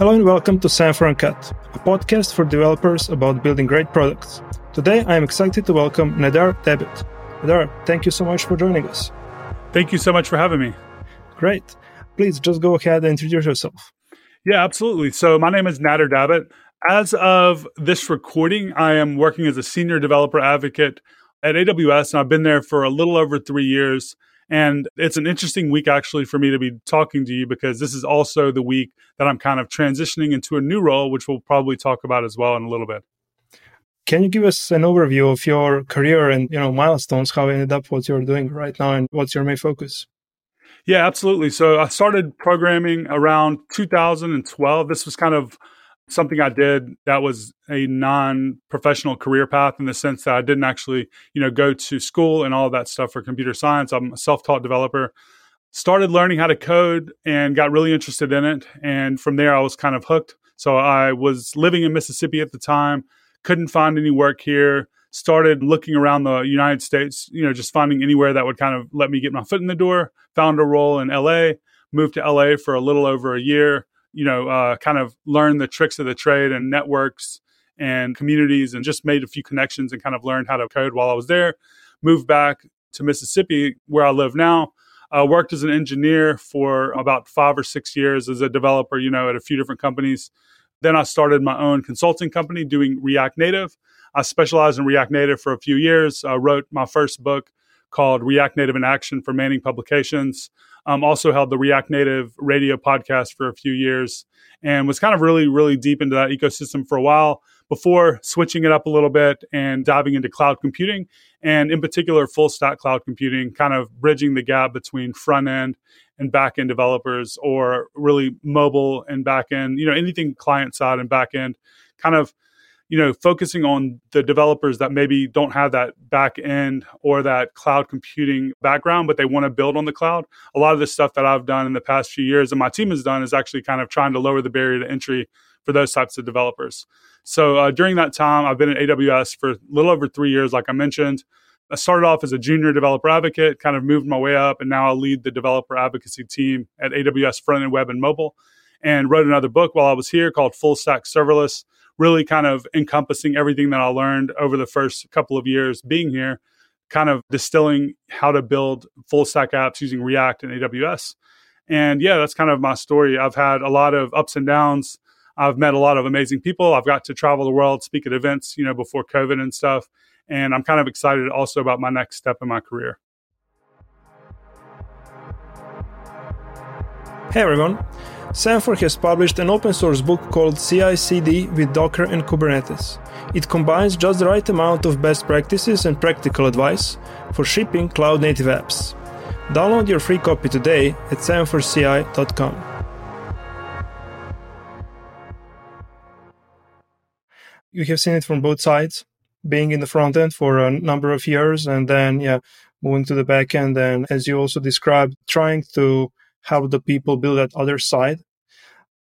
Hello and welcome to Semaphore Uncut, a podcast for developers about building great products. Today I am excited to welcome Nader Dabit. Nader, thank you so much for joining us. Thank you so much for having me. Great. Please just go ahead and introduce yourself. Yeah, absolutely. So my name is Nader Dabit. As of this recording, I am working as a senior developer advocate at AWS, and I've been there for a little over three years. And it's an interesting week actually for me to be talking to you because this is also the week that I'm kind of transitioning into a new role, which we'll probably talk about as well in a little bit. Can you give us an overview of your career and you know milestones, how you ended up what you're doing right now, and what's your main focus? Yeah, absolutely. So I started programming around 2012. This was kind of something I did that was a non-professional career path in the sense that I didn't actually, you know, go to school and all that stuff for computer science. I'm a self-taught developer. Started learning how to code and got really interested in it. And from there I was kind of hooked. So I was living in Mississippi at the time, couldn't find any work here, started looking around the United States, you know, just finding anywhere that would kind of let me get my foot in the door, found a role in LA, moved to LA for a little over a year you know, uh, kind of learned the tricks of the trade and networks and communities and just made a few connections and kind of learned how to code while I was there. Moved back to Mississippi, where I live now. Worked as an engineer for about five or six years as a developer, you know, at a few different companies. Then I started my own consulting company doing React Native. I specialized in React Native for a few years. I wrote my first book called React Native in Action for Manning Publications. Um, also held the React Native radio podcast for a few years and was kind of really, really deep into that ecosystem for a while before switching it up a little bit and diving into cloud computing and in particular full stack cloud computing, kind of bridging the gap between front end and back end developers or really mobile and back end, you know, anything client side and back end, kind of you know, focusing on the developers that maybe don't have that back end or that cloud computing background, but they want to build on the cloud. A lot of the stuff that I've done in the past few years and my team has done is actually kind of trying to lower the barrier to entry for those types of developers. So uh, during that time, I've been at AWS for a little over three years, like I mentioned. I started off as a junior developer advocate, kind of moved my way up, and now I lead the developer advocacy team at AWS Front End Web and Mobile. And wrote another book while I was here called Full Stack Serverless really kind of encompassing everything that I learned over the first couple of years being here, kind of distilling how to build full stack apps using React and AWS. And yeah, that's kind of my story. I've had a lot of ups and downs. I've met a lot of amazing people. I've got to travel the world, speak at events, you know, before COVID and stuff. And I'm kind of excited also about my next step in my career. Hey everyone. Semaphore has published an open source book called CI CD with Docker and Kubernetes. It combines just the right amount of best practices and practical advice for shipping cloud native apps. Download your free copy today at semaphoreci.com. You have seen it from both sides, being in the front end for a number of years and then, yeah, moving to the back end. And as you also described, trying to help the people build that other side.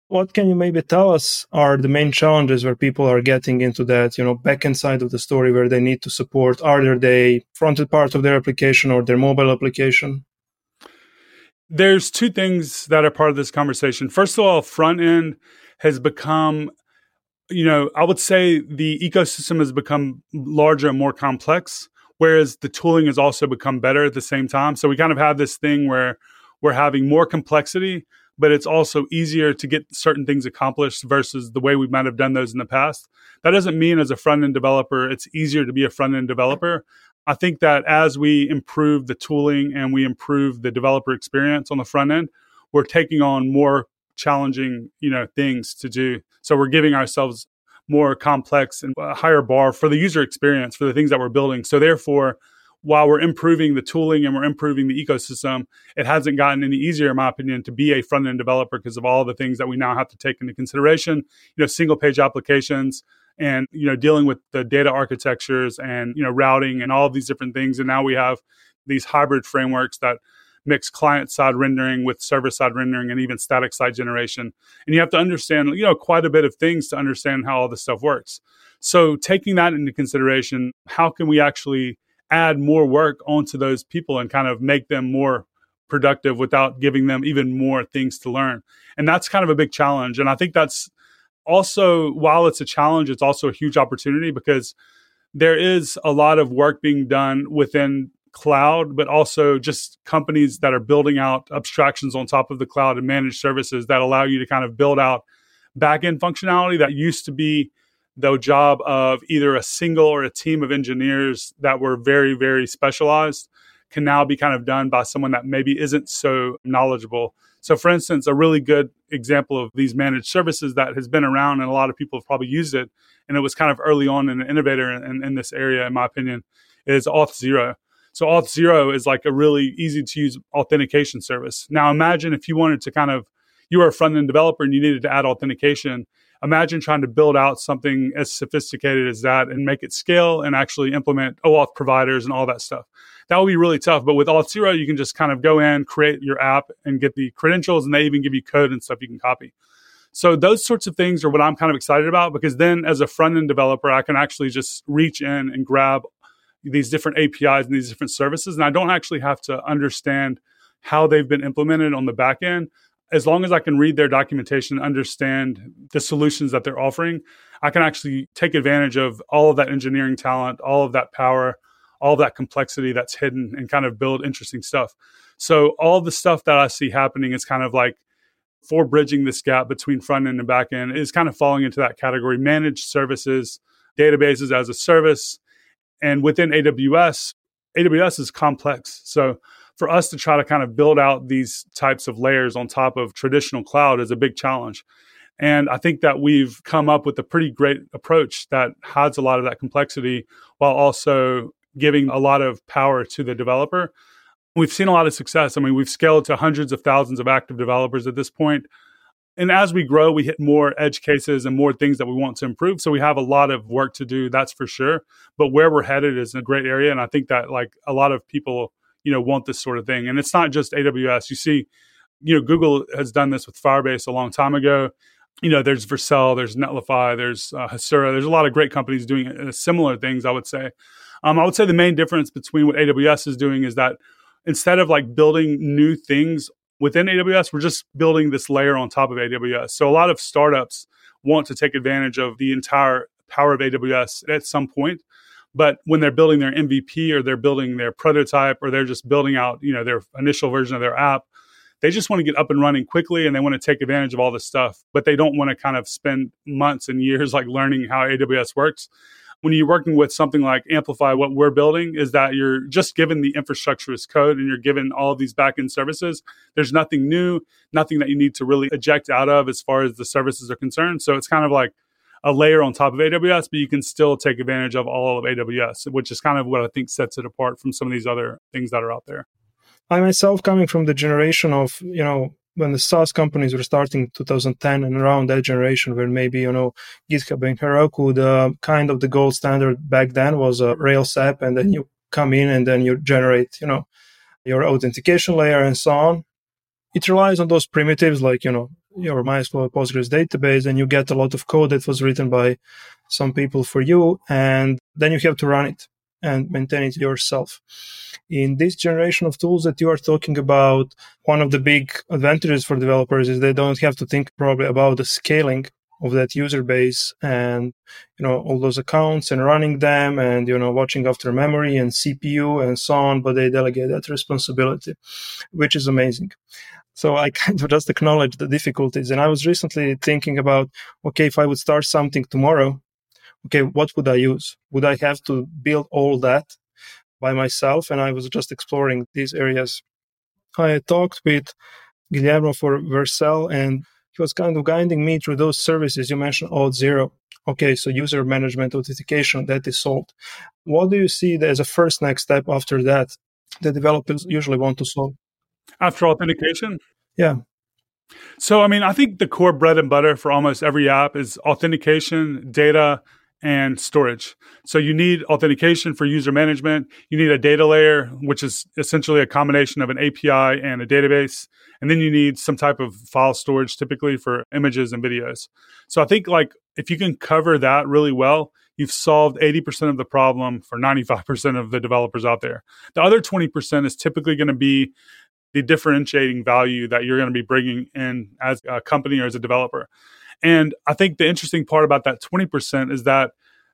What can you maybe tell us are the main challenges where people are getting into that, you know, backend side of the story where they need to support either the front-end part of their application or their mobile application? There's two things that are part of this conversation. First of all, front end has become you know, I would say the ecosystem has become larger and more complex, whereas the tooling has also become better at the same time. So we kind of have this thing where we're having more complexity, but it's also easier to get certain things accomplished versus the way we might have done those in the past. That doesn't mean as a front end developer, it's easier to be a front end developer. I think that as we improve the tooling and we improve the developer experience on the front end, we're taking on more challenging, you know, things to do. So we're giving ourselves more complex and higher bar for the user experience for the things that we're building. So therefore, while we're improving the tooling and we're improving the ecosystem, it hasn't gotten any easier, in my opinion, to be a front end developer because of all the things that we now have to take into consideration. You know, single page applications and you know dealing with the data architectures and you know routing and all these different things. And now we have these hybrid frameworks that mix client side rendering with server side rendering and even static site generation. And you have to understand, you know, quite a bit of things to understand how all this stuff works. So taking that into consideration, how can we actually add more work onto those people and kind of make them more productive without giving them even more things to learn. And that's kind of a big challenge. And I think that's also, while it's a challenge, it's also a huge opportunity because there is a lot of work being done within cloud, but also just companies that are building out abstractions on top of the cloud and managed services that allow you to kind of build out backend functionality that used to be the job of either a single or a team of engineers that were very, very specialized can now be kind of done by someone that maybe isn't so knowledgeable. So, for instance, a really good example of these managed services that has been around and a lot of people have probably used it, and it was kind of early on an innovator in, in this area, in my opinion, is Auth0. So, Auth0 is like a really easy to use authentication service. Now, imagine if you wanted to kind of, you were a front end developer and you needed to add authentication imagine trying to build out something as sophisticated as that and make it scale and actually implement OAuth providers and all that stuff. That would be really tough. But with Auth0, you can just kind of go in, create your app, and get the credentials, and they even give you code and stuff you can copy. So those sorts of things are what I'm kind of excited about because then as a front end developer, I can actually just reach in and grab these different APIs and these different services. And I don't actually have to understand how they've been implemented on the back end as long as I can read their documentation and understand the solutions that they're offering, I can actually take advantage of all of that engineering talent, all of that power, all of that complexity that's hidden and kind of build interesting stuff. So all the stuff that I see happening is kind of like for bridging this gap between front end and back end is kind of falling into that category managed services, databases as a service. And within AWS, AWS is complex. So for us to try to kind of build out these types of layers on top of traditional cloud is a big challenge. And I think that we've come up with a pretty great approach that hides a lot of that complexity while also giving a lot of power to the developer. We've seen a lot of success. I mean, we've scaled to hundreds of thousands of active developers at this point. And as we grow, we hit more edge cases and more things that we want to improve. So we have a lot of work to do, that's for sure. But where we're headed is a great area. And I think that like a lot of people you know want this sort of thing. And it's not just aws you see you know google has done this with firebase a long time ago. You know there's vercel there's netlify there's uh, hasura. There's a lot of great companies doing uh, similar things i would say. Um, i would say the main difference between what aws is doing is that instead of like building new things within aws we're just building this layer on top of aws so a lot of startups want to take advantage of the entire power of aws at some point but when they're building their MVP or they're building their prototype or they're just building out, you know, their initial version of their app, they just want to get up and running quickly and they want to take advantage of all this stuff, but they don't want to kind of spend months and years like learning how AWS works. When you're working with something like Amplify, what we're building is that you're just given the infrastructure as code and you're given all these backend services. There's nothing new, nothing that you need to really eject out of as far as the services are concerned. So it's kind of like a layer on top of AWS, but you can still take advantage of all of AWS, which is kind of what I think sets it apart from some of these other things that are out there. I myself coming from the generation of, you know, when the SaaS companies were starting 2010 and around that generation where maybe, you know, GitHub and Heroku, the kind of the gold standard back then was a Rails app and then you come in and then you generate, you know, your authentication layer and so on. It relies on those primitives like, you know, your MySQL Postgres database and you get a lot of code that was written by some people for you. And then you have to run it and maintain it yourself. In this generation of tools that you are talking about, one of the big advantages for developers is they don't have to think probably about the scaling of that user base and you know all those accounts and running them and you know watching after memory and cpu and so on but they delegate that responsibility which is amazing so I kind of just acknowledge the difficulties. And I was recently thinking about, okay, if I would start something tomorrow, okay, what would I use? Would I have to build all that by myself? And I was just exploring these areas. I talked with Guillermo for Vercel and he was kind of guiding me through those services. You mentioned Auth0. Okay, so user management authentication, that is solved. What do you see as a first next step after that the developers usually want to solve? After authentication? Yeah. So, I mean, I think the core bread and butter for almost every app is authentication, data, and storage. So, you need authentication for user management. You need a data layer, which is essentially a combination of an API and a database. And then you need some type of file storage, typically for images and videos. So, I think like if you can cover that really well, you've solved 80% of the problem for 95% of the developers out there. The other 20% is typically going to be the differentiating value that you're going to be bringing in as a company or as a developer. And I think the interesting part about that 20% is that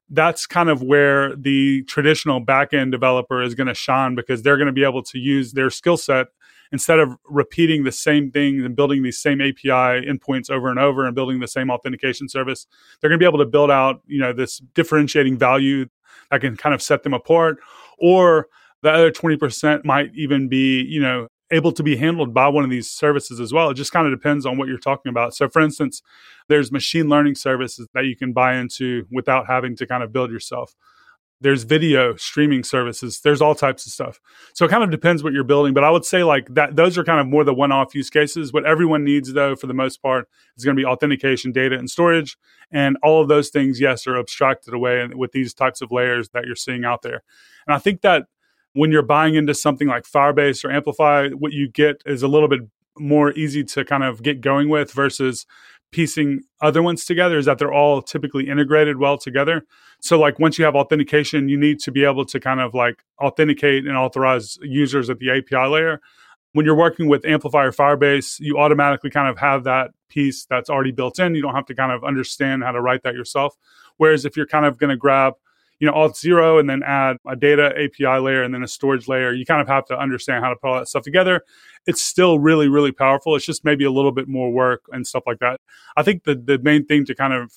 that's kind of where the traditional backend developer is going to shine because they're going to be able to use their skill set instead of repeating the same thing and building these same API endpoints over and over and building the same authentication service. They're going to be able to build out, you know, this differentiating value that can kind of set them apart. Or the other 20% might even be, you know, able to be handled by one of these services as well. It just kind of depends on what you're talking about. So, for instance, there's machine learning services that you can buy into without having to kind of build yourself. There's video streaming services. There's all types of stuff. So it kind of depends what you're building. But I would say like that those are kind of more the one-off use cases. What everyone needs though, for the most part, is going to be authentication, data, and storage. And all of those things, yes, are abstracted away with these types of layers that you're seeing out there. And I think that when you're buying into something like Firebase or Amplify, what you get is a little bit more easy to kind of get going with versus piecing other ones together is that they're all typically integrated well together. So like once you have authentication, you need to be able to kind of like authenticate and authorize users at the API layer. When you're working with Amplify or Firebase, you automatically kind of have that piece that's already built in. You don't have to kind of understand how to write that yourself. Whereas if you're kind of going to grab you know, Auth0 and then add a data API layer and then a storage layer. You kind of have to understand how to put all that stuff together. It's still really, really powerful. It's just maybe a little bit more work and stuff like that. I think the, the main thing to kind of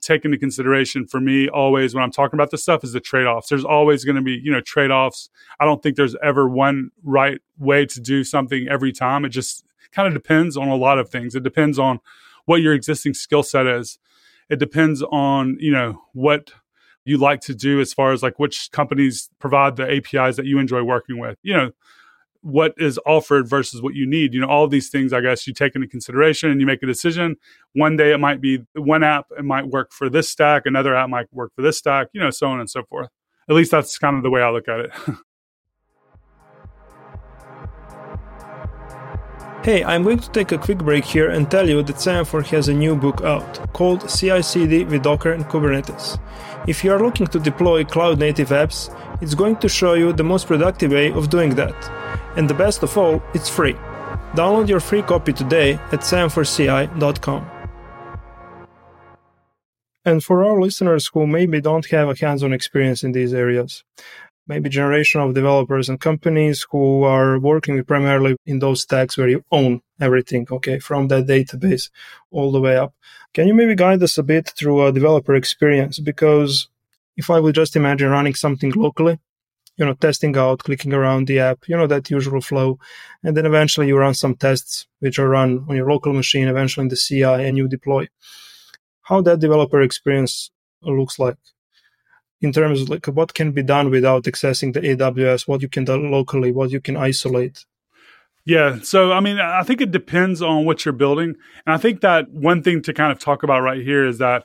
take into consideration for me always when I'm talking about this stuff is the trade offs. There's always going to be, you know, trade offs. I don't think there's ever one right way to do something every time. It just kind of depends on a lot of things. It depends on what your existing skill set is. It depends on, you know, what you like to do as far as like which companies provide the APIs that you enjoy working with. You know, what is offered versus what you need. You know, all these things, I guess, you take into consideration and you make a decision. One day it might be one app, it might work for this stack, another app might work for this stack, you know, so on and so forth. At least that's kind of the way I look at it. Hey, I'm going to take a quick break here and tell you that Semaphore has a new book out called CI/CD with Docker and Kubernetes. If you are looking to deploy cloud native apps, it's going to show you the most productive way of doing that. And the best of all, it's free. Download your free copy today at semaphoreCI.com. And for our listeners who maybe don't have a hands on experience in these areas, maybe generation of developers and companies who are working primarily in those stacks where you own everything, okay, from that database all the way up. Can you maybe guide us a bit through a developer experience? Because if I would just imagine running something locally, you know, testing out, clicking around the app, you know, that usual flow. And then eventually you run some tests, which are run on your local machine, eventually in the CI, and you deploy. How that developer experience looks like in terms of like what can be done without accessing the AWS, what you can do locally, what you can isolate. Yeah. So, I mean, I think it depends on what you're building. And I think that one thing to kind of talk about right here is that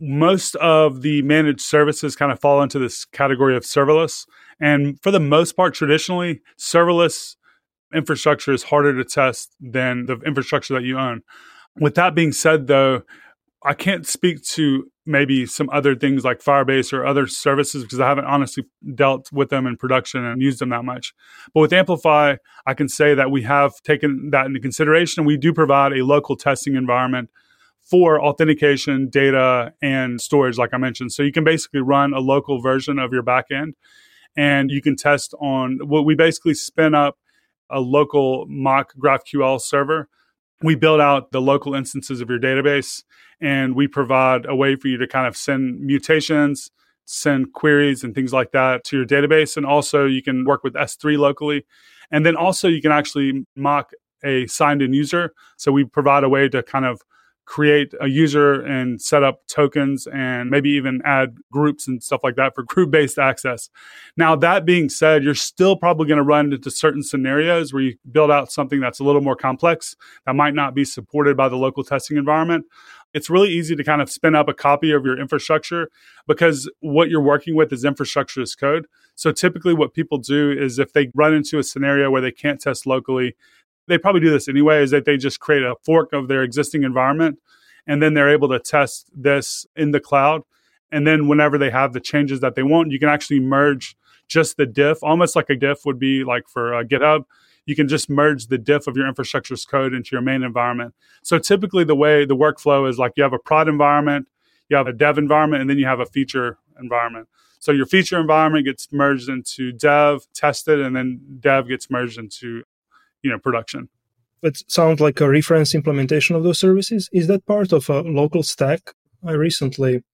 most of the managed services kind of fall into this category of serverless. And for the most part, traditionally, serverless infrastructure is harder to test than the infrastructure that you own. With that being said, though, I can't speak to maybe some other things like Firebase or other services because I haven't honestly dealt with them in production and used them that much. But with Amplify, I can say that we have taken that into consideration. We do provide a local testing environment for authentication, data, and storage, like I mentioned. So you can basically run a local version of your backend and you can test on what we basically spin up a local mock GraphQL server we build out the local instances of your database and we provide a way for you to kind of send mutations send queries and things like that to your database. And also you can work with s3 locally. And then also you can actually mock a signed in user. So we provide a way to kind of create a user and set up tokens and maybe even add groups and stuff like that for group based access. Now, that being said, you're still probably going to run into certain scenarios where you build out something that's a little more complex that might not be supported by the local testing environment. It's really easy to kind of spin up a copy of your infrastructure because what you're working with is infrastructure as code. So typically, what people do is if they run into a scenario where they can't test locally, they probably do this anyway, is that they just create a fork of their existing environment and then they're able to test this in the cloud. And then whenever they have the changes that they want, you can actually merge just the diff, almost like a diff would be like for uh, GitHub. you can just merge the diff of your infrastructure as code into your main environment. So typically, the way the workflow is like you have a prod environment, you have a dev environment, and then you have a feature environment. So your feature environment gets merged into dev, tested, and then dev gets merged into you know production. It sounds like a reference implementation of those services. Is that part of a local stack? I recently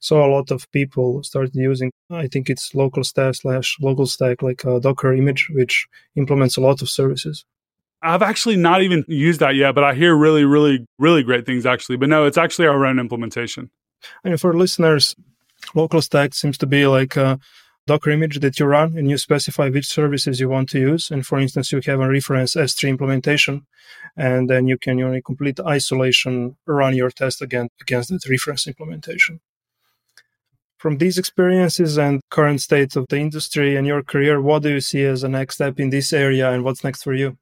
saw a lot of people started using i think it's local stack slash local stack like a docker image which implements a lot of services i've actually not even used that yet but i hear really really really great things actually but no it's actually our own implementation and for listeners local stack seems to be like a docker image that you run and you specify which services you want to use and for instance you have a reference s3 implementation and then you can only complete isolation run your test again against that reference implementation from these experiences and current state of the industry and your career, what do you see as a next step in this area and what's next for you?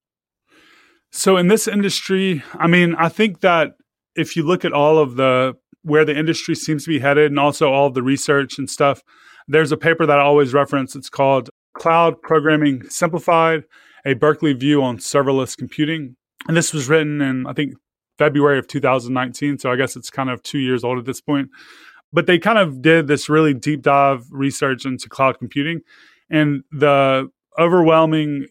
So in this industry, I mean, I think that if you look at all of the where the industry seems to be headed and also all the research and stuff, there's a paper that I always reference. It's called Cloud Programming Simplified, a Berkeley view on serverless computing. And this was written in, I think, February of 2019. So I guess it's kind of two years old at this point but they kind of did this really deep dive research into cloud computing and the overwhelming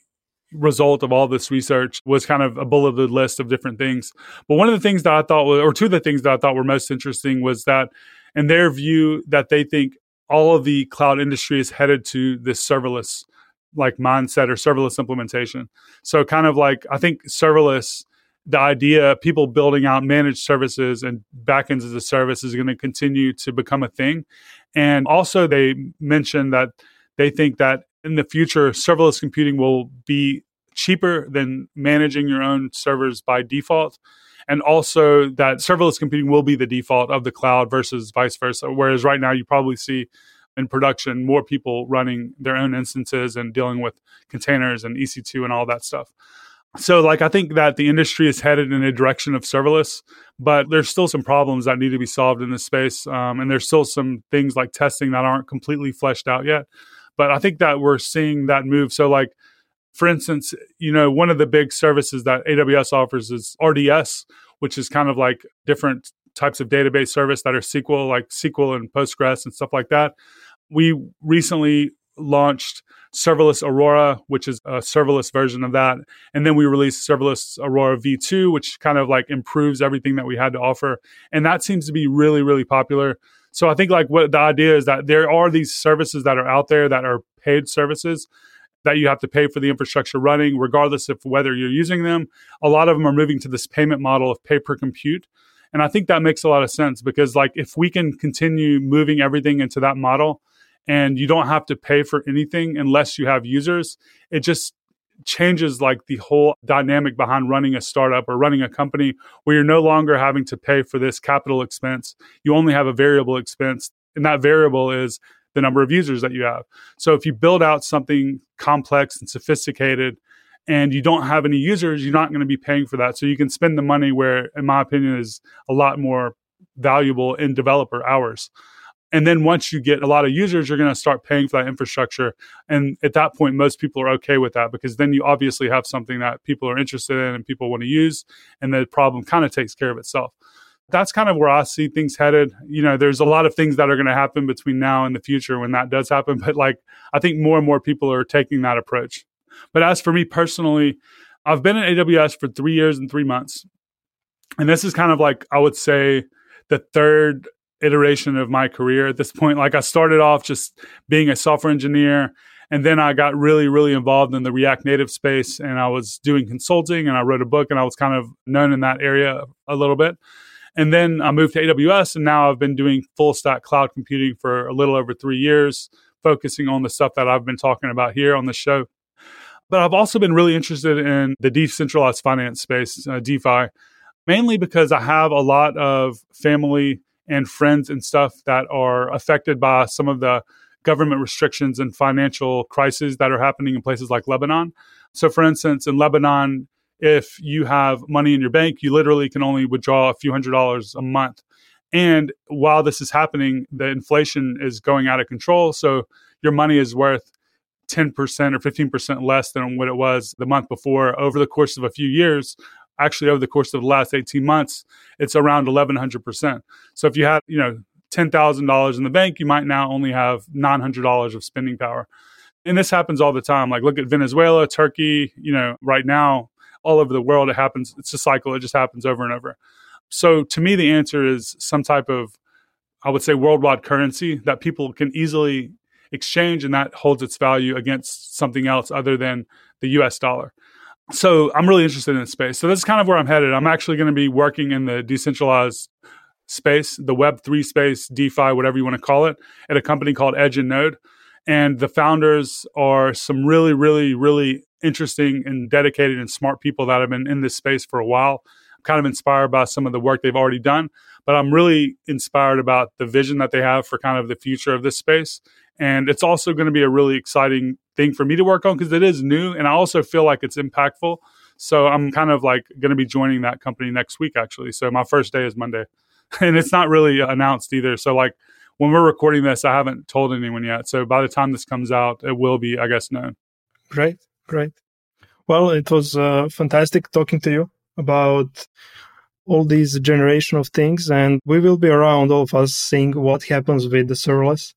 result of all this research was kind of a bulleted list of different things but one of the things that i thought or two of the things that i thought were most interesting was that in their view that they think all of the cloud industry is headed to this serverless like mindset or serverless implementation so kind of like i think serverless the idea of people building out managed services and backends as a service is going to continue to become a thing. And also, they mentioned that they think that in the future, serverless computing will be cheaper than managing your own servers by default. And also, that serverless computing will be the default of the cloud versus vice versa. Whereas right now, you probably see in production more people running their own instances and dealing with containers and EC2 and all that stuff so like i think that the industry is headed in a direction of serverless but there's still some problems that need to be solved in this space um, and there's still some things like testing that aren't completely fleshed out yet but i think that we're seeing that move so like for instance you know one of the big services that aws offers is rds which is kind of like different types of database service that are sql like sql and postgres and stuff like that we recently launched serverless Aurora, which is a serverless version of that. And then we released serverless Aurora V2, which kind of like improves everything that we had to offer. And that seems to be really, really popular. So I think like what the idea is that there are these services that are out there that are paid services that you have to pay for the infrastructure running, regardless of whether you're using them. A lot of them are moving to this payment model of pay per compute. And I think that makes a lot of sense because like if we can continue moving everything into that model, and you don't have to pay for anything unless you have users. It just changes like the whole dynamic behind running a startup or running a company where you're no longer having to pay for this capital expense. You only have a variable expense, and that variable is the number of users that you have. So if you build out something complex and sophisticated and you don't have any users, you're not going to be paying for that. So you can spend the money where, in my opinion, is a lot more valuable in developer hours. And then once you get a lot of users, you're going to start paying for that infrastructure. And at that point, most people are okay with that because then you obviously have something that people are interested in and people want to use. And the problem kind of takes care of itself. That's kind of where I see things headed. You know, there's a lot of things that are going to happen between now and the future when that does happen. But like, I think more and more people are taking that approach. But as for me personally, I've been at AWS for three years and three months. And this is kind of like, I would say, the third iteration of my career at this point. Like I started off just being a software engineer and then I got really, really involved in the React Native space and I was doing consulting and I wrote a book and I was kind of known in that area a little bit. And then I moved to AWS and now I've been doing full stack cloud computing for a little over three years, focusing on the stuff that I've been talking about here on the show. But I've also been really interested in the decentralized finance space, uh, DeFi, mainly because I have a lot of family and friends and stuff that are affected by some of the government restrictions and financial crises that are happening in places like Lebanon. So, for instance, in Lebanon, if you have money in your bank, you literally can only withdraw a few hundred dollars a month. And while this is happening, the inflation is going out of control. So, your money is worth 10% or 15% less than what it was the month before over the course of a few years actually over the course of the last 18 months it's around 1100% so if you had you know $10,000 in the bank you might now only have $900 of spending power and this happens all the time like look at Venezuela Turkey you know right now all over the world it happens it's a cycle it just happens over and over so to me the answer is some type of I would say worldwide currency that people can easily exchange and that holds its value against something else other than the US dollar. So I'm really interested in this space. So this is kind of where I'm headed. I'm actually going to be working in the decentralized space, the Web3 space, DeFi, whatever you want to call it, at a company called Edge and Node. And the founders are some really, really, really interesting and dedicated and smart people that have been in this space for a while. I'm kind of inspired by some of the work they've already done, but I'm really inspired about the vision that they have for kind of the future of this space and it's also going to be a really exciting thing for me to work on because it is new and I also feel like it's impactful. So I'm kind of like going to be joining that company next week, actually. So my first day is Monday. And it's not really announced either. So, like, when we're recording this, I haven't told anyone yet. So by the time this comes out, it will be, I guess, known. Great. Great. Well, it was uh, fantastic talking to you about all these generation of things. And we will be around, all of us, seeing what happens with the serverless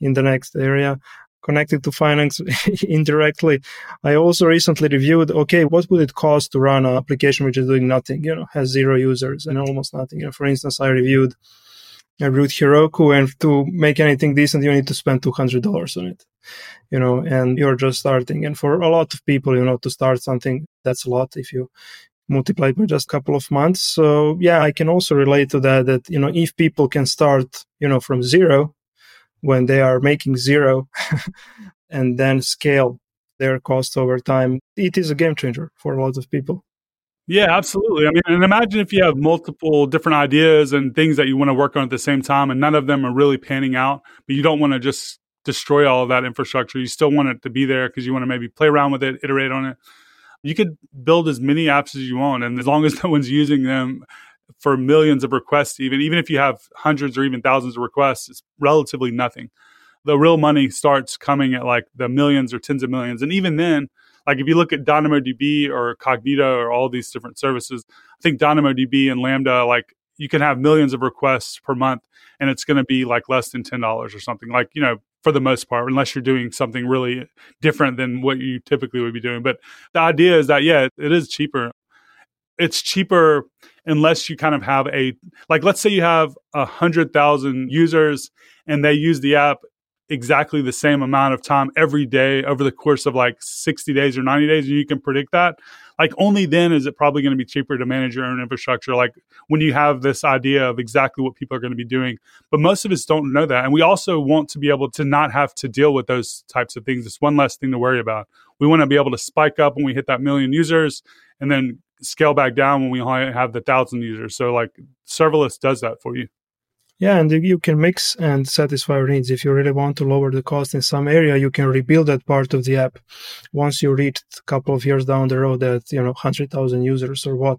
in the next area connected to finance indirectly. I also recently reviewed, okay, what would it cost to run an application which is doing nothing, you know, has zero users and almost nothing. You know, for instance, I reviewed I reviewed Heroku and to make anything decent, you need to spend $200 on it, you know, and you're just starting. And for a lot of people, you know, to start something, that's a lot if you multiply by just a couple of months. So yeah, I can also relate to that, that, you know, if people can start, you know, from zero, when they are making zero and then scale their cost over time, it is a game changer for a lot of people. Yeah, absolutely. I mean, and imagine if you have multiple different ideas and things that you want to work on at the same time, and none of them are really panning out, but you don't want to just destroy all of that infrastructure. You still want it to be there because you want to maybe play around with it, iterate on it. You could build as many apps as you want, and as long as no one's using them for millions of requests, even even if you have hundreds or even thousands of requests, it's relatively nothing. The real money starts coming at like the millions or tens of millions, and even then, like if you look at DynamoDB or Cognito or all these different services, I think DynamoDB and Lambda, like you can have millions of requests per month, and it's going to be like less than ten dollars or something. Like you know, for the most part, unless you're doing something really different than what you typically would be doing. But the idea is that yeah, it is cheaper it's cheaper unless you kind of have a like let's say you have a hundred thousand users and they use the app exactly the same amount of time every day over the course of like 60 days or 90 days and you can predict that like only then is it probably going to be cheaper to manage your own infrastructure like when you have this idea of exactly what people are going to be doing but most of us don't know that and we also want to be able to not have to deal with those types of things it's one less thing to worry about we want to be able to spike up when we hit that million users and then scale back down when we only have the thousand users. So like serverless does that for you. Yeah, and you can mix and satisfy your needs. If you really want to lower the cost in some area, you can rebuild that part of the app. Once you reach a couple of years down the road that, you know, 100,000 users or what,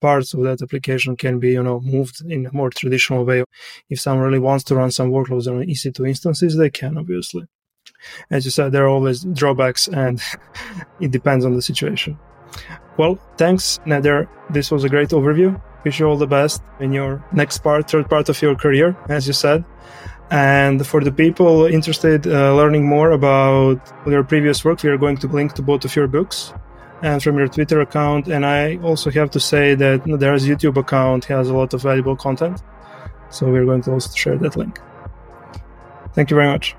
parts of that application can be, you know, moved in a more traditional way. If someone really wants to run some workloads on EC2 instances, they can, obviously. As you said, there are always drawbacks and it depends on the situation. Well, thanks, Nader. This was a great overview. Wish you all the best in your next part, third part of your career, as you said. And for the people interested uh, learning more about your previous work, we are going to link to both of your books and from your Twitter account. And I also have to say that Nader's YouTube account has a lot of valuable content. So we're going to also share that link. Thank you very much.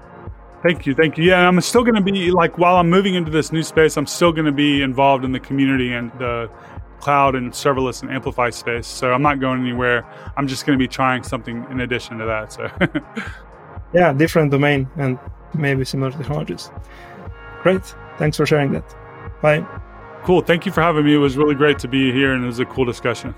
Thank you, thank you. Yeah, I'm still going to be like while I'm moving into this new space, I'm still going to be involved in the community and the cloud and serverless and amplify space. So I'm not going anywhere. I'm just going to be trying something in addition to that. So yeah, different domain and maybe similar technologies. Great. Thanks for sharing that. Bye. Cool. Thank you for having me. It was really great to be here and it was a cool discussion.